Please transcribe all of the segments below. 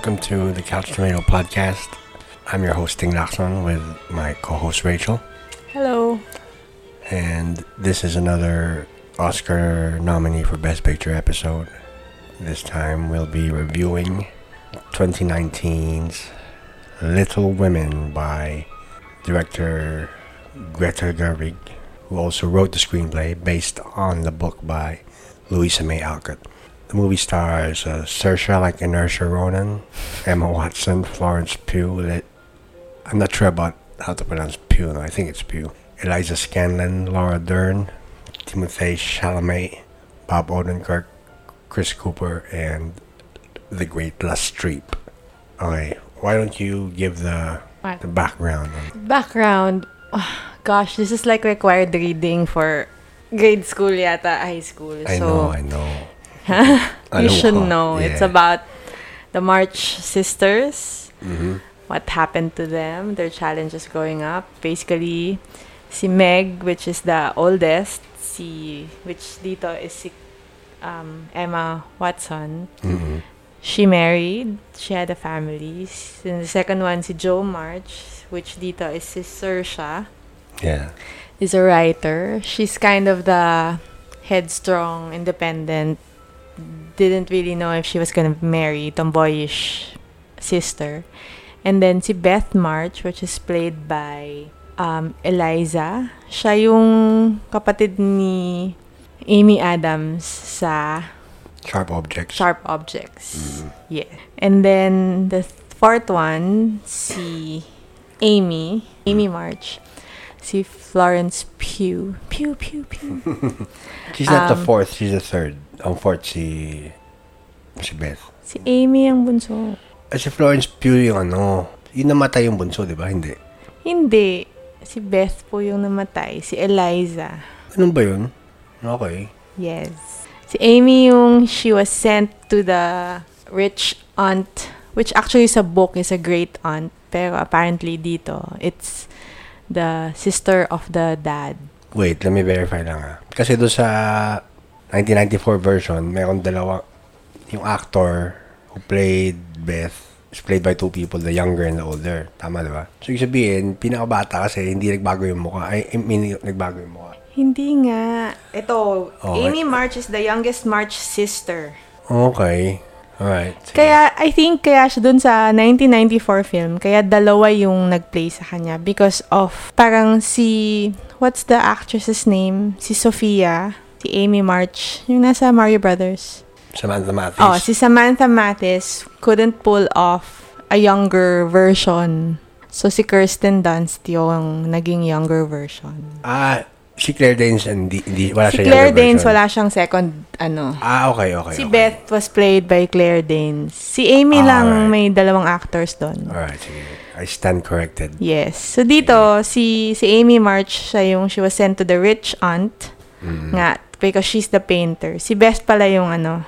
welcome to the Couch Tomato podcast. I'm your host, Ting Lakson, with my co host, Rachel. Hello. And this is another Oscar nominee for Best Picture episode. This time we'll be reviewing 2019's Little Women by director Greta Gerwig, who also wrote the screenplay based on the book by Louisa May Alcott. The movie stars uh, Saoirse like Inertia Ronan, Emma Watson, Florence Pugh. I'm not sure about how to pronounce Pugh. No, I think it's Pugh. Eliza Scanlon, Laura Dern, Timothée Chalamet, Bob Odenkirk, Chris Cooper, and the great La Streep. Okay, why don't you give the What? the background? Background. Ah, gosh, this is like required reading for grade school yata, high school. I so know, I know. you should know. It's about the March sisters. Mhm. What happened to them, their challenges growing up. Basically, si Meg, which is the oldest, si which dito is si um, Emma Watson. Mhm. She married. She had a family. And the second one, si Joe March, which dito is si Saoirse, Yeah. is a writer. She's kind of the headstrong, independent, didn't really know if she was gonna marry tomboyish sister. And then si Beth March, which is played by um, Eliza. Siya yung kapatid ni Amy Adams sa Sharp objects. Sharp Objects. Yeah. And then the fourth one, si Amy, Amy March, si Florence Pugh. Pugh, Pugh, Pugh. She's not the Um, fourth, she's the third. Ang fourth si si Beth. si Amy ang bunso. Ah, si Florence Pugh yung ano, yung namatay yung bunso, di ba? Hindi. Hindi. Si Beth po yung namatay. Si Eliza. Ganun ba yun? Okay. Yes. Si Amy yung she was sent to the rich aunt, which actually sa book is a great aunt. Pero apparently dito, it's the sister of the dad. Wait, let me verify lang ah. Kasi doon sa 1994 version, meron dalawa, yung actor who played Beth is played by two people, the younger and the older. Tama, di ba? So, ibig sabihin, pinakabata kasi hindi nagbago yung mukha. I, I mean, nagbago yung mukha. Hindi nga. Ito, Oh, Amy March is the youngest March sister. Okay. Alright. Sige. Kaya, I think kaya siya dun sa 1994 film, kaya dalawa yung nag-play sa kanya because of parang si, what's the actress's name? Si Sofia, si Amy March, yung nasa Mario Brothers. Samantha Mathis. Oh, si Samantha Mathis couldn't pull off a younger version. So, si Kirsten Dunst yung naging younger version. Ah, si Claire Danes, hindi, hindi, wala Si siya Claire Danes, version. wala siyang second, ano. Ah, okay, okay. Si okay. Beth was played by Claire Danes. Si Amy Ah, lang alright. may dalawang actors doon. Alright, sige. I stand corrected. Yes. So dito, si si Amy March, siya yung she was sent to the rich aunt Mm. nga because she's the painter. Si Beth pala yung ano,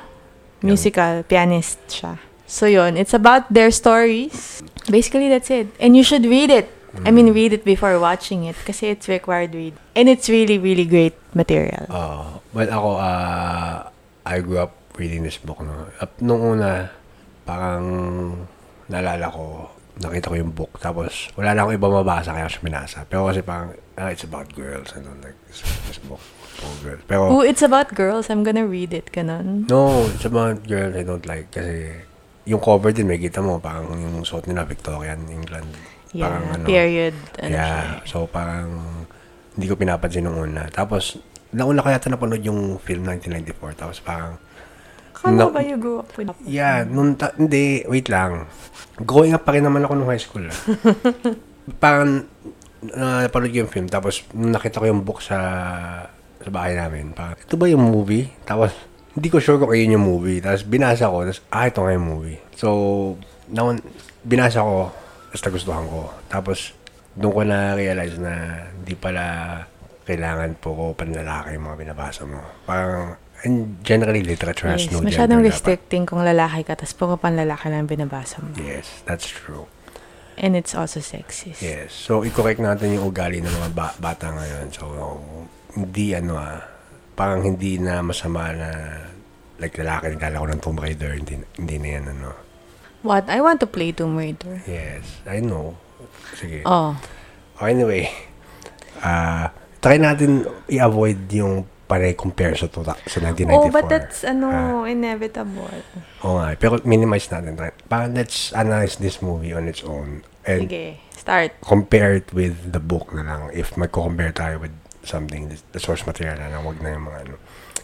musical pianist siya. So yun, it's about their stories. Basically, that's it. And you should read it. I mean, read it before watching it kasi it's required read. And it's really, really great material. Oh, well, ako, uh, I grew up reading this book, no? Up, nung una, parang naalala ko, nakita ko yung book, tapos wala na akong iba mabasa, kaya siya binasa. Pero kasi parang, ah, it's about girls, don't like this, this book. For girls. Pero, Oh, it's about girls. I'm gonna read it, ganun. no, it's about girls I don't like, kasi yung cover din, may kita mo, parang yung suot nila, Victorian, England. Yeah, Parang ano, period. Ano yeah, siya. so parang hindi ko pinapansin nung una. Tapos, nauna ko yata napanood yung film 1994. Tapos parang, Kala No. ba you grew up with yeah, nung ta- hindi, wait lang. Growing up pa rin naman ako nung high school. ah. parang, uh, napanood ko yung film. Tapos, nung nakita ko yung book sa sa bahay namin, parang, ito ba yung movie? Tapos, hindi ko sure kung ayun yung movie. Tapos, binasa ko. Tapos, ah, ito nga yung movie. So, naun, binasa ko. Tapos, nagustuhan ko. Tapos, doon ko na-realize na hindi pala kailangan po ko panlalaki yung mga binabasa mo. Parang, and generally, literature has Yes, no masyadong gender dapat. restricting kung lalaki ka, tapos puro panlalaki lang binabasa mo. Yes, that's true. And it's also sexist. Yes. So, i-correct natin yung ugali ng mga ba- bata ngayon. So, hindi ano ah, parang hindi na masama na like lalaki nagkala ko ng Tomb Raider, hindi, hindi na yan ano. What? I want to play Tomb Raider. Yes, I know. Sige. Oh. Oh, anyway, ah try natin i-avoid yung pare-compare sa, to, sa 1994. Oh, but that's, ano, Ah. inevitable. Oo nga, pero minimize natin. Parang let's analyze this movie on its own and Sige, start. compare it with the book na lang. If magko-compare tayo with something, the, source material na lang, wag na yung mga ano.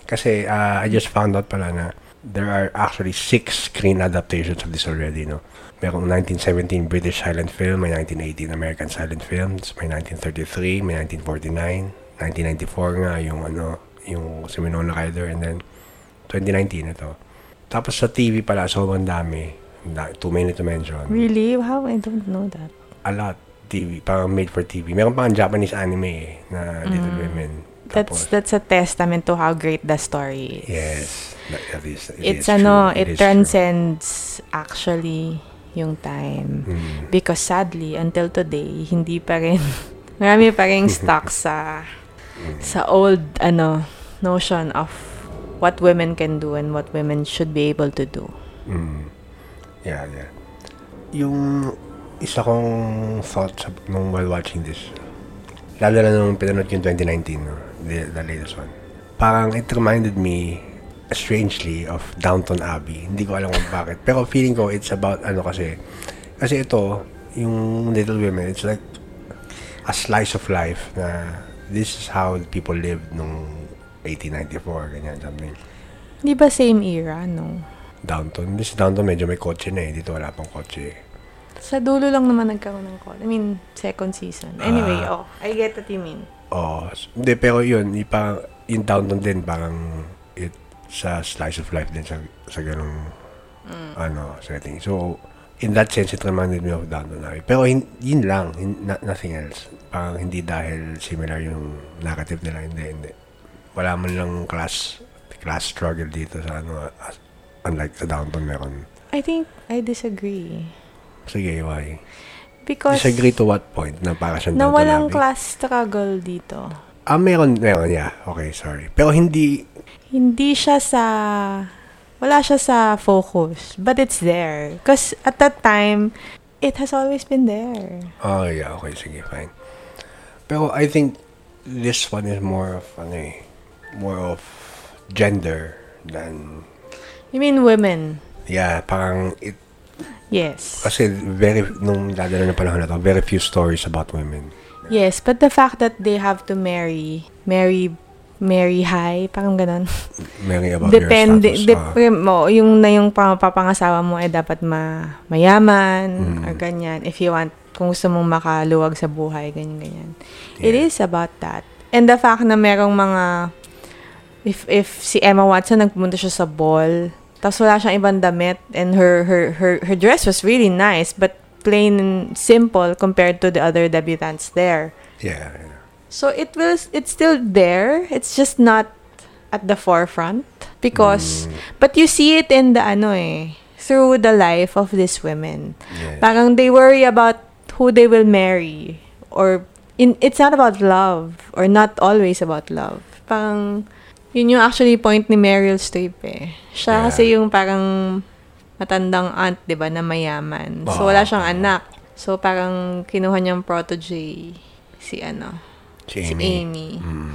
Kasi uh, I just found out pala na there are actually six screen adaptations of this already, no? Merong 1917 British silent film, may 1918 American silent films, may 1933, may 1949, 1994 nga yung ano, yung si Winona Ryder, and then 2019 ito. Tapos sa TV pala, sobrang dami. Na- Too many to mention. Really? How? I don't know that. A lot. TV. Parang made for TV. Meron pang Japanese anime eh, na Little Women. That's Tapos, that's a testament to how great the story is. yes. That, that is, it It's is ano, true. it, is true. transcends actually yung time. Mm. Because sadly, until today, hindi pa rin, marami pa rin stuck sa, sa old, ano, notion of what women can do and what women should be able to do. Mm. Yeah, yeah. Yung isa kong thought sa, nung while watching this, lalo na nung pinanood yung 2019, no? the, the latest one. Parang it reminded me strangely of Downton Abbey. Hindi ko alam kung bakit. Pero feeling ko it's about ano kasi. Kasi ito, yung Little Women, it's like a slice of life na this is how people lived nung 1894, ganyan, something. Di ba same era, no? Downton. This Downton medyo may kotse na eh. Dito wala pang kotse eh. Sa dulo lang naman nagkaroon ng call. I mean, second season. Anyway, Ah. oh, I get what you mean. Oh, hindi, pero yun, yung, parang, yung Downton din, parang, it, sa slice of life din sa, sa ganung, ano, setting. So, in that sense, it reminded me of Downton Abbey. Pero, hin, yun lang, hin, na- nothing else. Parang, hindi dahil similar yung narrative nila, hindi, hindi. Wala man lang class, class struggle dito sa, ano, unlike sa Downton meron. I think I disagree. Sige, why? Because Disagree to what point na para siyang na walang class struggle dito. Ah, meron, meron, yeah. Okay, sorry. Pero hindi, Hindi siya sa... Wala siya sa focus. But it's there. Because at that time, it has always been there. Oh, yeah. Okay, sige, fine. Pero I think this one is more of, ano eh, more of gender than, You mean women? yeah, parang, it, Yes. kasi very, nung dadalo na panahon na to, very few stories about women. Yes, but the fact that they have to marry, marry, marry high, parang ganun. Mary about Depende, your status. dep- mo, yung na yung pang- papangasawa mo ay dapat ma, mayaman Mm. or ganyan. If you want, kung gusto mong makaluwag sa buhay, ganyan, ganyan. It Yeah. is about that. And the fact na merong mga, if, if si Emma Watson nagpumunta siya sa ball, tapos wala siyang ibang damit, and her, her, her, her dress was really nice, but plain and simple compared to the other debutantes there. yeah, yeah. So it will it's still there. It's just not at the forefront because Mm, but you see it in the ano eh through the life of these women. yeah. Parang they worry about who they will marry or in it's not about love or not always about love. Parang yun yung actually point ni Meryl Streep eh. Siya Yeah. kasi yung parang matandang aunt, 'di ba, na mayaman. So wala siyang Ah. anak. So parang kinuha niyang protege si ano, Si si Amy. Amy. Mm.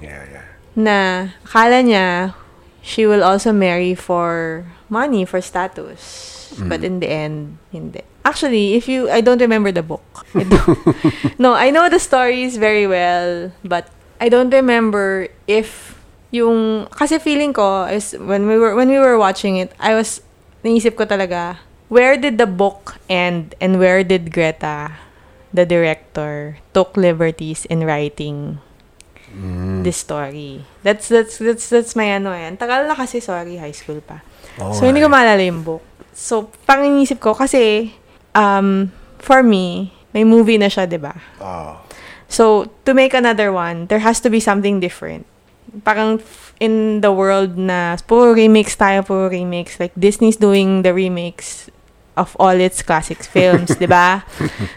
Yeah, yeah. Na akala niya she will also marry for money, for status. But Mm. in the end, hindi. Actually, if you, I don't remember the book. I no, I know the stories very well, but I don't remember if yung, kasi feeling ko is when we were, when we were watching it, I was, naisip ko talaga, where did the book end and where did Greta, the director, took liberties in writing Mm. this story. That's that's that's that's my ano eh. Tagal na kasi, sorry, high school pa. Oo so hindi ko maalala yung book. So pang inisip ko kasi um for me, may movie na siya, 'di ba? Oh. So to make another one, there has to be something different. Parang in the world na puro remakes tayo, puro remakes. Like Disney's doing the remakes of all its classic films, 'di ba?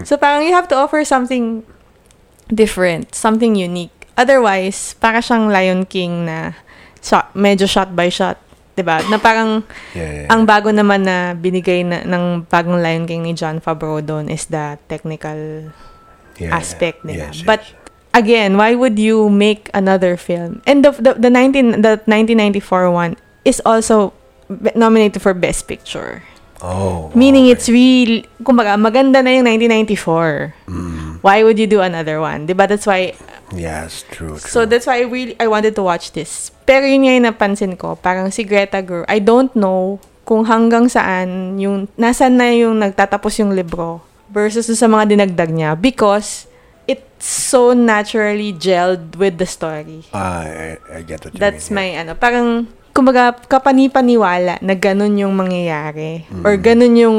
So parang you have to offer something different, something unique. Otherwise, para siyang Lion King na shot, medyo shot by shot 'Diba? Na parang Yeah, yeah. ang bago naman na binigay na, ng bagong Lion King ni John Favreau doon is the technical yeah, aspect yeah. nila. Yes, But yes. Again, why would you make another film? And the the, the 19 the 1994 one is also nominated for Best Picture. oh, Meaning okay. it's real, kumbaga, maganda na yung 1994. Mm, Why would you do another one? Diba? That's why, yes, true, true. so that's why I really, I wanted to watch this. Pero yun nga yung napansin ko, parang si Greta Gerwig, I don't know kung hanggang saan yung, nasan na yung nagtatapos yung libro versus sa mga dinagdag niya because it's so naturally gelled with the story. Ah, I, I get what you That's mean. my ano, parang kumbaga kapani-paniwala na ganun yung mangyayari or Mm. ganun yung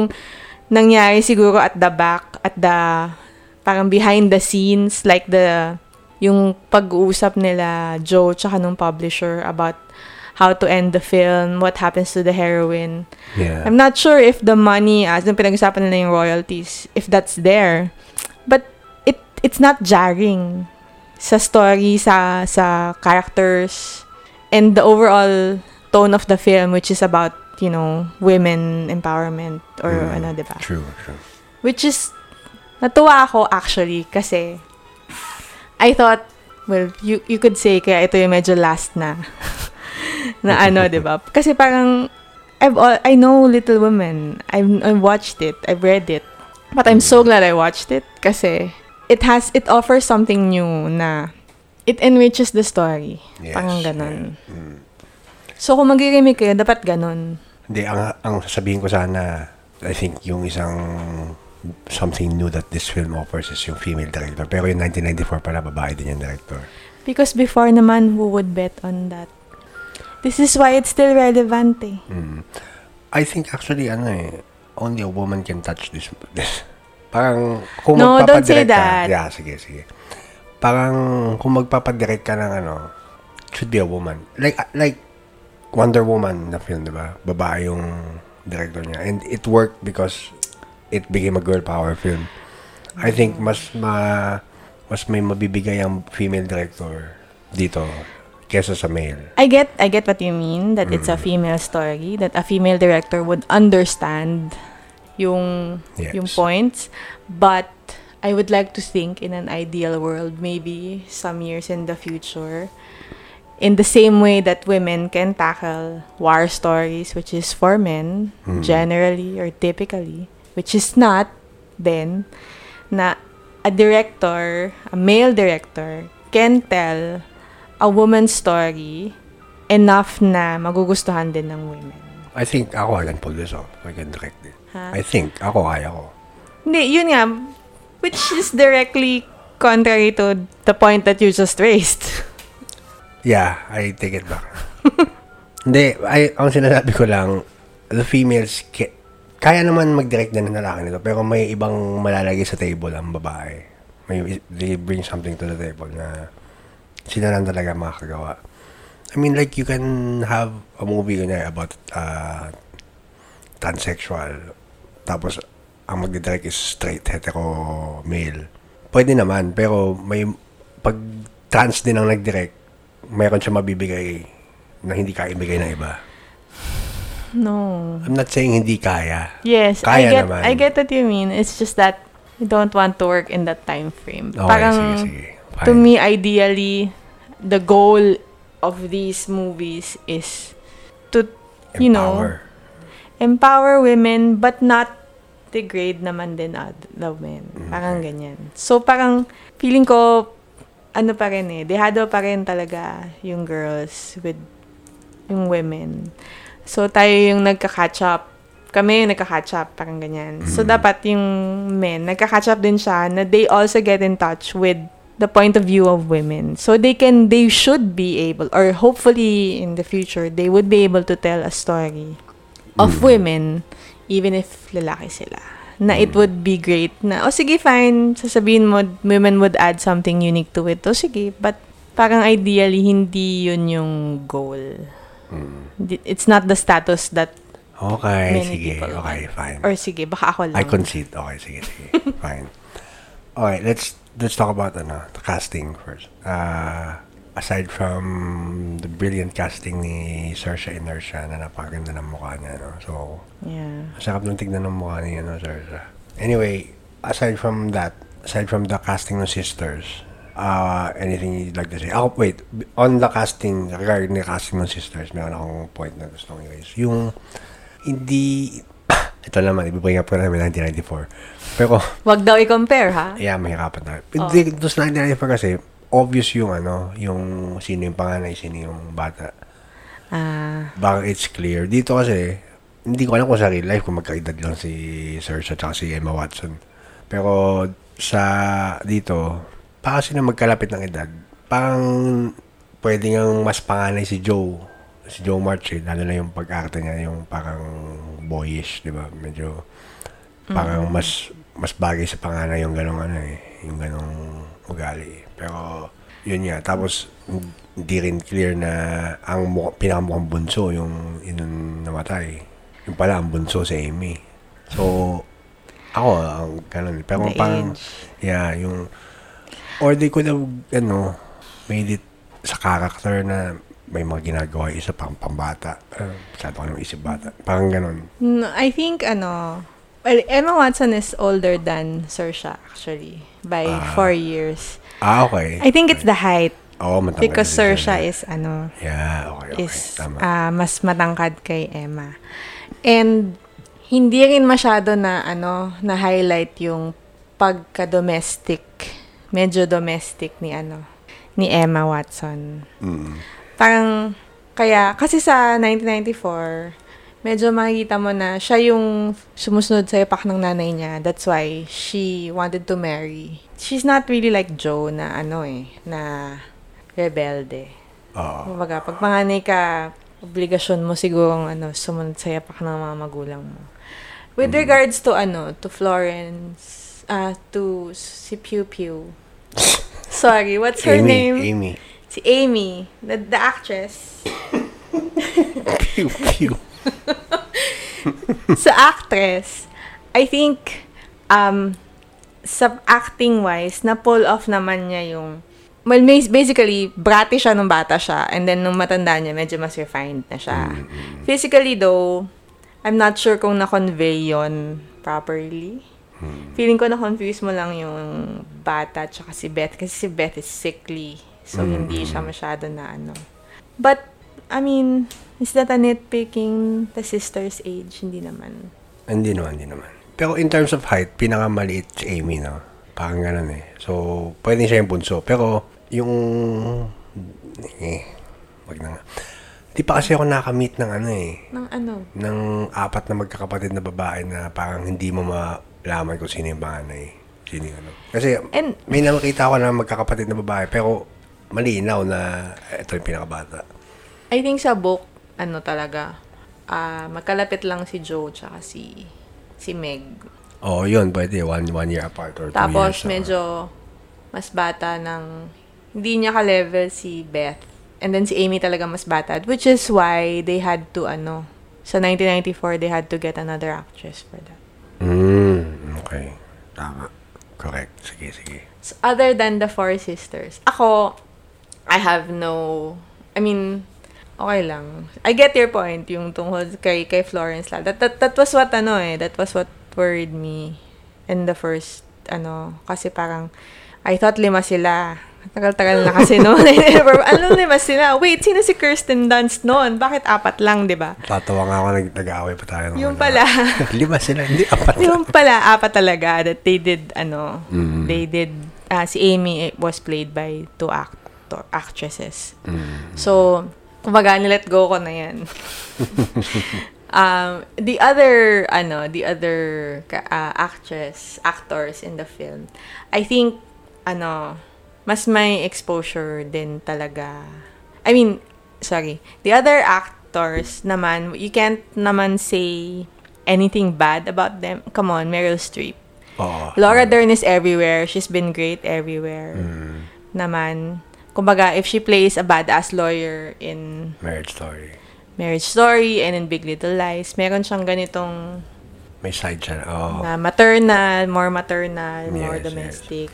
nangyari siguro at the back at the parang behind the scenes like the yung pag-uusap nila Joe tsaka nung publisher about how to end the film, what happens to the heroine. Yeah. I'm not sure if the money, as nung pinag-usapan nila yung royalties, if that's there. It's not jarring sa story, sa sa characters, and the overall tone of the film, which is about, you know, women empowerment or Mm, ano, di ba? True, true. Which is, natuwa ako actually kasi I thought, well, you, you could say kaya ito yung medyo last na. na ano, di ba? Kasi parang, I've, al- I know Little Women. I've, I've watched it. I've read it. But I'm so glad I watched it kasi it has, it offers something new na it enriches the story. Yes. Parang ganun. yeah. Mm. So, kung mag-remake kayo, dapat ganun. Hindi, ang, ang sasabihin ko sana, I think yung isang something new that this film offers is yung female director. Pero yung 1994 pala, babae din yung director. Because before naman, who would bet on that? This is why it's still relevant eh. Mm. I think actually, ano eh, only a woman can touch this. this. Parang, kung No, don't say that. Ka, yeah, sige, sige. Parang, kung magpapadirect ka ng ano, should be a woman. Like, like, Wonder Woman na film, di ba? Babae yung director niya. And it worked because it became a girl power film. I think mas ma mas may mabibigay ang female director dito kesa sa male. I get I get what you mean that it's a female story that a female director would understand yung Yes. yung points but I would like to think in an ideal world maybe some years in the future in the same way that women can tackle war stories which is for men Mm. generally or typically which is not then na a director a male director can tell a woman's story enough na magugustuhan din ng women. I think ako pull this off. I can direct it. Ha? I think ako kaya ko. Hindi, yun nga, which is directly contrary to the point that you just raised. Yeah, I take it back. Hindi, ay, ang sinasabi ko lang, the females, ca- kaya naman mag-direct din ng lalaki nito, pero may ibang malalagay sa table ang babae. May, they bring something to the table na sila lang talaga makakagawa. I mean, like, you can have a movie kunyari about uh, transsexual, tapos ang mag-direct is straight, hetero, male. Pwede naman, pero may, pag trans din ang nag-direct, mayroon siya mabibigay na hindi kaya ibigay ng iba. No. I'm not saying hindi kaya. Yes, Kaya I get naman. I get what you mean. It's just that you don't want to work in that time frame. Okay, Parang sige, sige. Fine. to me ideally the goal of these movies is to you know Empower. women but not degrade naman din the men. Mm-hmm. Parang ganyan. So parang feeling ko ano pa rin eh, dehado pa rin talaga yung girls with yung women. So tayo yung nagka-catch up. Kami yung nagka-catch up, parang ganyan. So Mhm. dapat yung men, nagka-catch up din siya na they also get in touch with the point of view of women. So they can, they should be able, or hopefully in the future, they would be able to tell a story of Mm. women even if lalaki sila. Na it Mm. would be great na, oh sige, fine, sasabihin mo, women would add something unique to it. Oh sige, but parang ideally, hindi yun yung goal. Mm. It's not the status that, Okay, Many sige. people Okay, fine. or sige, baka ako lang. I concede. Okay, sige, sige. Fine. Okay, let's let's talk about ano, the casting first. Uh, aside from the brilliant casting ni Saoirse Inertia na napakaganda ng mukha niya, no? So, Yeah. Masarap nung tignan ng mukha niya, no, Saoirse. Anyway, aside from that, aside from the casting ng sisters, uh, anything you'd like to say? Oh, wait. On the casting, regarding the casting ng sisters, meron akong point na gusto kong i-raise. Yung, hindi, ito naman, ibibring up ko na namin 1994. Pero, Wag daw i-compare, ha? yeah, mahirapan tayo. Hindi, doon sa 1994 kasi, obvious yung ano, yung sino yung panganay, sino yung bata. Ah, Baka it's clear. Dito kasi, hindi ko alam kung sa real life kung magkaedad lang si Saoirse at si Emma Watson. Pero sa dito, pa kasi na magkalapit ng edad, parang pwede ngang mas panganay si Joe. Si Joe March eh, lalo na yung pag-acta niya, yung parang boyish, di ba? Medyo parang mas mas bagay sa panganay yung ganong ano eh, yung ganong ugali. Pero yun nga, tapos hindi rin clear na ang mukha, pinakamukhang bunso yung yun namatay. Yung pala, ang bunso si Amy. So, ako, ang ganun. Pero The parang, age. yeah, yung, or they could have, ano, made it sa character na may mga ginagawa yung isa pang pambata. Uh, masyado naman isip bata. Parang ganun. no, I think, ano, well, Emma Watson is older than Saoirse, actually, by Ah. four years. Ah, okay. I think it's the height. Oo, matangkad Because din siya. Saoirse is, ano, Yeah, okay, okay. is Tama. ah, mas matangkad kay Emma. And hindi rin masyado na ano na highlight yung pagka-domestic, medyo domestic ni ano ni Emma Watson. Mm. Parang kaya kasi sa 1994 medyo makikita mo na siya yung sumusunod sa ipak ng nanay niya. That's why she wanted to marry. She's not really like Joe na ano eh, na rebelde. Oo. Kumbaga, pag panganay ka, obligasyon mo siguro ano, sumunod sa yapak ng mga magulang mo. With regards to ano, to Florence, ah, to si Pew Pew. Sorry, what's her Amy, name? Amy. Si Amy, the, the actress. Pew, pew. sa actress, I think, um, sa acting wise, na pull off naman niya yung, well, basically, bratty siya nung bata siya, and then nung matanda niya, medyo mas refined na siya. Physically though, I'm not sure kung na-convey yon properly. Feeling ko na-confuse mo lang yung bata tsaka si Beth, kasi si Beth is sickly, so hindi siya masyado na ano. But, I mean, is that a nitpicking the sister's age? Hindi naman. Hindi naman, hindi naman. Pero in terms of height, pinakamaliit si Amy, no? Parang ganun eh. So, pwede siya yung bunso. Pero, yung... Eh, wag na nga. Di pa kasi ako nakamit ng ano eh. Nang ano? Ng apat na magkakapatid na babae na parang hindi mo malaman kung sino yung panganay. Sino yung ano. Kasi, And, may nakita ko na magkakapatid na babae, pero malinaw na ito yung pinakabata. I think sa book, ano talaga, ah magkalapit lang si Joe tsaka si, si Meg. Oh, yun, pwede. One, one year apart or two Tapos, years. ah. medyo mas bata ng, hindi niya ka-level si Beth. And then si Amy talaga mas bata. Which is why they had to, ano, sa 1994, they had to get another actress for that. Mm, okay. Tama. Correct. Sige, sige. So, other than the Four Sisters, ako, I have no, I mean, okay lang. I get your point, yung tungkol kay, kay Florence La. That, that, that was what, ano eh, that was what worried me in the first, ano, kasi parang, I thought lima sila. Tagal-tagal na kasi noon. ano lima sila? Wait, sino si Kirsten Dunst noon? Bakit apat lang, di ba? Tatawa nga ako, nag- nag-aaway pa tayo. ng Yung ano. pala. Lima sila, hindi apat. Yung pala, apat talaga that they did, ano, Mm. they did, ah, si Amy was played by two actor, actresses. Mm. So, kumbaga, nilet go ko na yan. um, the other, ano, the other ah, actress, actors in the film, I think, ano, mas may exposure din talaga. I mean, sorry, the other actors naman, you can't naman say anything bad about them. Come on, Meryl Streep. Oo. Laura Dern is everywhere. She's been great everywhere. Mm, Naman, kumbaga, if she plays a badass lawyer in marriage story. Marriage Story and in Big Little Lies, meron siyang ganitong May side siya. Oo. na maternal, more maternal, more Yes, domestic.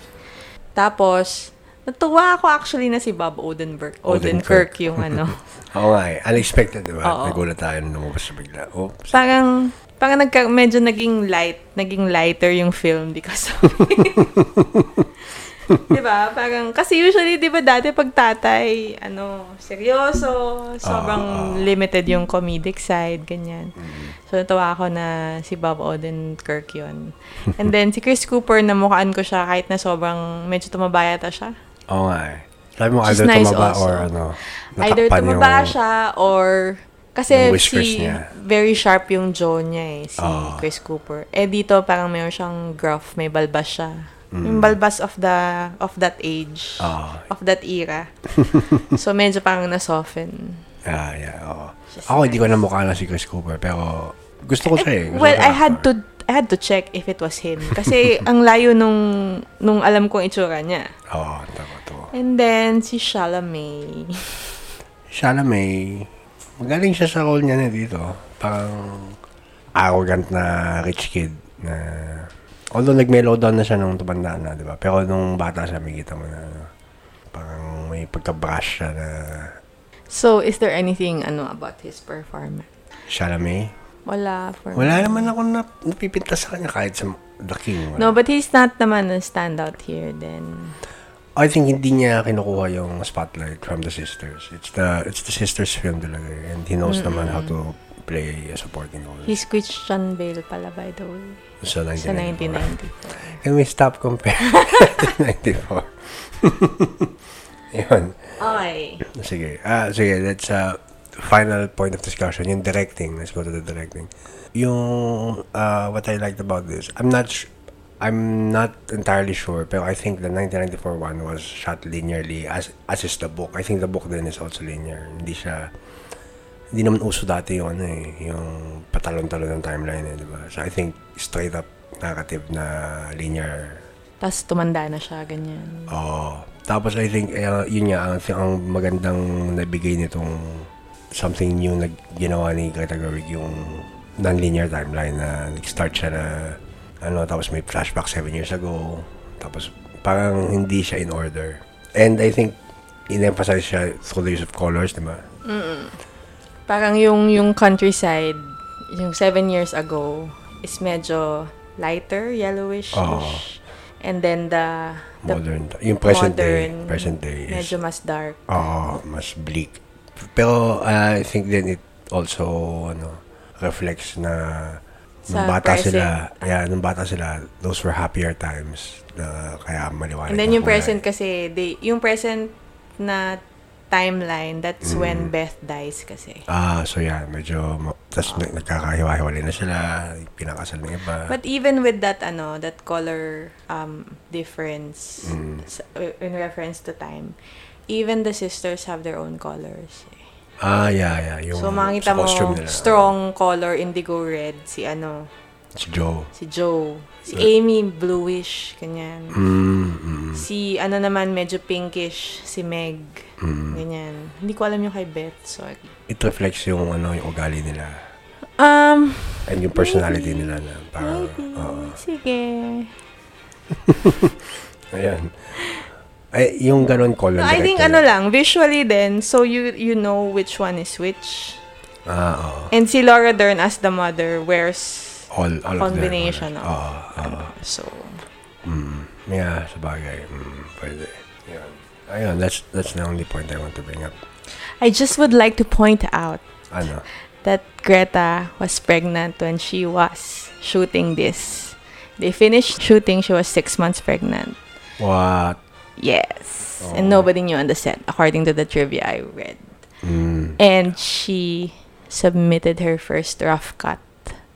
Tapos, Natuwa ako actually na si Bob Odenkirk, Odenkirk yung ano. Oo nga eh. Unexpected, di ba? Oo. Nagulat tayo nung lumabas sa bigla. Oh, parang parang nagka, medyo naging light, naging lighter yung film because of 'Di ba? Parang kasi usually 'di ba dati pag tatay, ano, seryoso, sobrang Ah, ah. limited yung comedic side, ganyan. Mm. So natawa ako na si Bob Odenkirk yun. And then si Chris Cooper, namukhaan ko siya kahit na sobrang medyo tumabaya ta siya. Oo nga eh. Sabi mo, either nice tumaba also. or ano, Either tumaba yung- siya or kasi si niya. very sharp yung jaw niya eh, si Ah. Chris Cooper. Eh dito parang mayroon siyang gruff, may balbas siya. Mm. Yung balbas of the of that age, Ah, of that era. so medyo parang na-soften. yeah, yeah, oo. Just Ako, hindi ko na mukha na si Chris Cooper, pero gusto ko siya eh. Gusto Well, I had to I had to check if it was him kasi ang layo nung nung alam kong itsura niya. Oo, tama, tama. And then si Chalamet. Chalamet, magaling siya sa role niya na dito. Parang arrogant na rich kid na although nag-mellow down na siya nung tumanda na, di ba? Pero nung bata siya, may kita mo na ano, parang may pagka-brush siya na So, is there anything ano about his performance? Chalamet. Wala for me. Wala naman ako na, napipinta sa kanya kahit sa The King. wala. No, but he's not naman a standout here then. I think hindi niya kinukuha yung spotlight from the sisters. It's the it's the sisters film talaga and he knows naman how to play a supporting role. He's Christian Bale pala by the way. sa Sa 1994. 1994. Can we stop comparing 1994? Yun. Okay. Sige. Ah, sige. That's uh, final point of discussion. Yung directing. Let's go to the directing. Yung, uh, what I liked about this, I'm not sh- I'm not entirely sure, pero I think the 1994 one was shot linearly as as is the book. I think the book then is also linear. Hindi siya hindi naman uso dati yung ano eh, yung patalon-talon ng timeline eh, di ba? So I think straight up narrative na linear Tapos tumanda na siya, ganyan. Oo. Tapos I think, eh, yun nga, ang, ang magandang nabigay nitong something new na ginawa ni Greta Gerwig, yung non-linear timeline na nag-start siya na, ano, tapos may flashback seven years ago. Tapos parang hindi siya in order. And I think, in-emphasize siya through the use of colors, di ba? Parang yung yung countryside, yung seven years ago, is medyo lighter, yellowish. Oo. And then the, the Modern. Yung present day. modern, Present day is, medyo mas dark. Oo, mas bleak. Pero uh, I think then it also ano reflects na nung Sa bata present. sila, yeah, nung bata sila, those were happier times na kaya maliwanag. And then ng yung present kasi, they, yung present na timeline, that's Mm. when Beth dies kasi. Ah, so yeah, medyo tas nag- nagkakahiwa-hiwalay na sila, pinakasal ng iba. But even with that, ano, that color um, difference Mm. in reference to time, even the sisters have their own colors. eh. ah, yeah, yeah, yung so makita mo, nila. strong color, indigo red, si ano, Si Joe. si Joe. Si. Amy, bluish, kanyan. Mm, mm, Si ano naman, medyo pinkish, si Meg, mm. ganyan. Hindi ko alam yung kay Beth, sorry. It reflects yung ano, yung ugali nila. Um, And yung personality nila na parang, maybe. oo. Sige. Ayan. Ay, yung ganun color No, I think ano lang, visually then, so you you know which one is which. Ah, oo. And si Laura Dern as the mother wears All, all combination of of, them. Oo, oo. ano, so, Mm. Yeah, sabagay. Mm, pwede. Yun. Ayun, that's, that's the only point I want to bring up. I just would like to point out Ano? that Greta was pregnant when she was shooting this. They finished shooting, she was six months pregnant. What? Yes. Oh. And nobody knew on the set, according to the trivia I read. Mm. And she submitted her first rough cut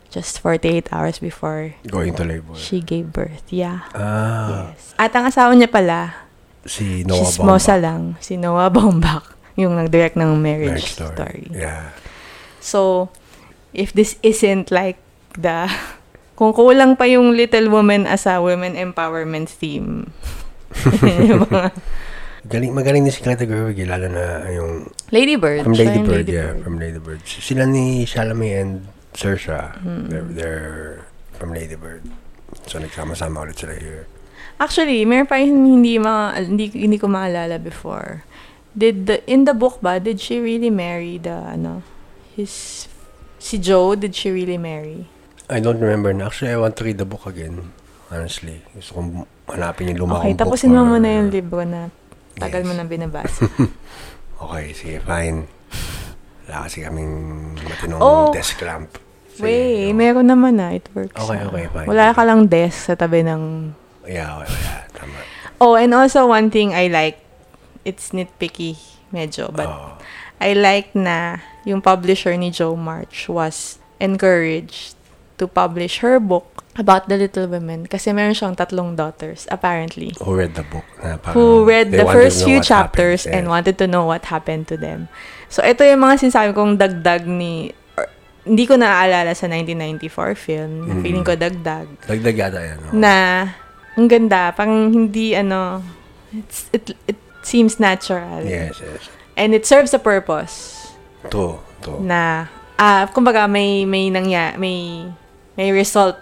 just 48 hours before Going to labor. she gave birth. Yeah. Ah, Yes. At ang asawa niya pala, si Noah chismosa Baumbach. lang, si Noah Baumbach, yung nag-direct ng marriage, Marriage story. story. Yeah. So, if this isn't like the... Kung kulang pa yung Little Woman as a women empowerment theme. mga Galing, magaling din si Greta Gerwig, eh, lalo na yung Lady Bird. from Lady Bird, Lady yeah, Bird. from Lady Bird. Sila ni Chalamet and Saoirse, Hmm. they're, they're from Lady Bird. So, nagsama-sama ulit sila here. Actually, meron pa yung hindi, ma, hindi, hindi ko maalala before. Did the, in the book ba, did she really marry the, ano, his, si Joe, did she really marry? I don't remember na. Actually, I want to read the book again. Honestly. Gusto kong hanapin yung lumang Okay, book. tapusin mo muna yung libro na tagal Yes. mo nang binabasa. Okay, sige, fine. Wala kasi kaming matinong Oh! desk lamp. Sige, Wait, no. meron naman na. It works. Okay, na. okay, fine. Wala ka lang desk sa tabi ng... Yeah, okay, yeah, tama. Oh, and also one thing I like, it's nitpicky medyo, but Oo. I like na yung publisher ni Joe March was encouraged to publish her book about the Little Women kasi meron siyang tatlong daughters, apparently, who read the book? Na parang who read the first few chapters happened. and wanted to know what happened to them. So, ito yung mga sinasabi kong dagdag ni... hindi ko naaalala sa 1994 film. na Mm. Feeling ko dagdag. Dagdag yata yan. no? Na, ang ganda. Parang hindi, ano... It's, it, it seems natural. Yes, yes. And it serves a purpose To, to. na ah kumbaga may may nangya may may result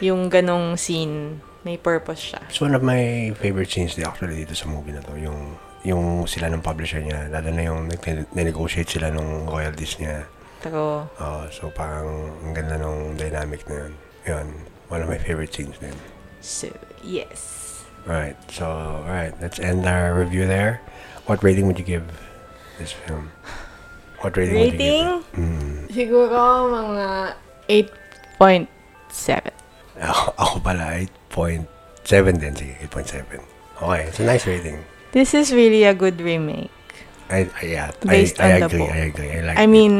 yung ganong scene may purpose siya It's one of my favorite scenes actually dito sa movie na to. Yung, yung sila ng publisher niya. Lalo na yung nag-negotiate sila nung royalties niya. pero Oh, so parang ang ganda nung dynamic na yun. Yun, one of my favorite scenes din. so yes Right, so, alright, let's end our review there. What rating would you give this film? What rating, would you rating give it? Mm. siguro mga 8.7 Ako, ako pala, 8.7 din. Sige, 8.7. Okay, it's a nice rating. this is really a good remake I, I, yeah, Based I, I on the agree, book. I agree. I like I it. mean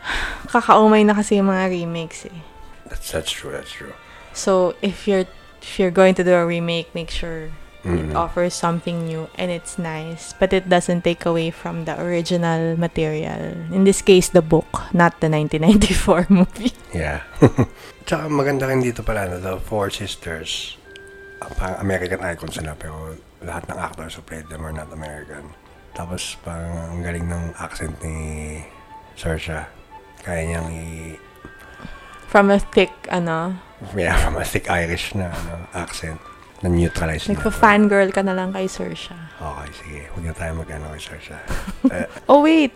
kakaumay na kasi yung mga remakes eh That's, that's true, that's true. so if you're if you're going to do a remake make sure Mm. It offers something new and it's nice, but it doesn't take away from the original material. In this case, the book, not the 1994 movie. Yeah. Tsaka maganda rin dito pala na the Four Sisters, parang American icons sila pero lahat ng actors who played them are not American. Tapos parang ang galing ng accent ni Saoirse. Kaya niyang i... From a thick, ano, Yeah, from a thick Irish na ano, accent na neutralize na. nagpa-fangirl ka na lang kay Saoirse. Okay, sige. Huwag na tayo mag-ano kay Saoirse. Eh, Oh, wait!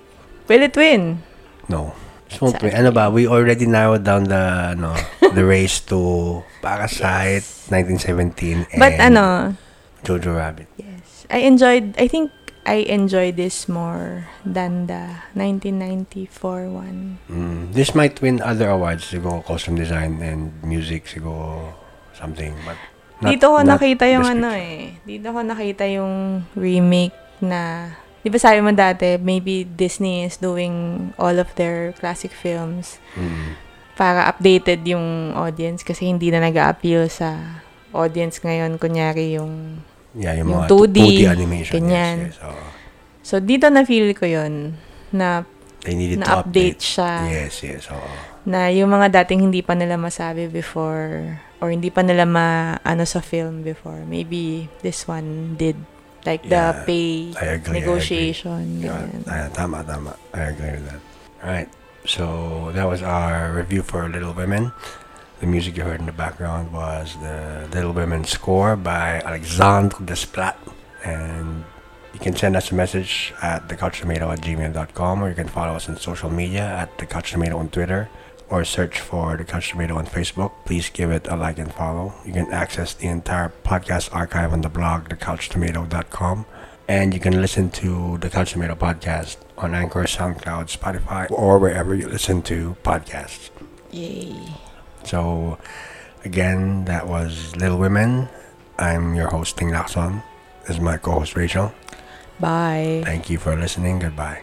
Will it win? no. So, Exactly. ano ba, we already narrowed down the, ano, the race to Parasite, 1917, and But ano, Jojo Rabbit. yes. I enjoyed, I think I enjoyed this more than the 1994 one. Mm, this might win other awards, siguro costume design and music, siguro something, but not, Dito ko not nakita yung ano eh. Dito ko nakita yung remake na... Di ba sabi mo dati, maybe Disney is doing all of their classic films Mm, para updated yung audience kasi hindi na nag-appeal sa audience ngayon. Kunyari yung... yeah, yung, Yung mga 2D, animation. ganyan. Yes, yes, oo. So, dito na-feel ko yun na They needed to na-update update. siya. Yes, yes, oo. Na yung mga dating hindi pa nila masabi before or hindi pa nila ma ano sa film before. Maybe this one did. Like the Yeah, pay I agree, I negotiation. Yeah, ganyan. ah, tama, tama. I agree with that. Alright, so that was our review for Little Women. The music you heard in the background was the Little Women score by Alexandre Desplat. And you can send us a message at thecouchtomato at gmail.com or you can follow us on social media at The Couch on Twitter or search for The Couch Tomato on Facebook. Please give it a like and follow. You can access the entire podcast archive on the blog, thecouchtomato.com. And you can listen to the Couch Tomato podcast on Anchor, SoundCloud, Spotify, or wherever you listen to podcasts. Yay. So, again, that was Little Women. I'm your host, Ting Lakson. This is my co host, Rachel. Bye. Thank you for listening. Goodbye.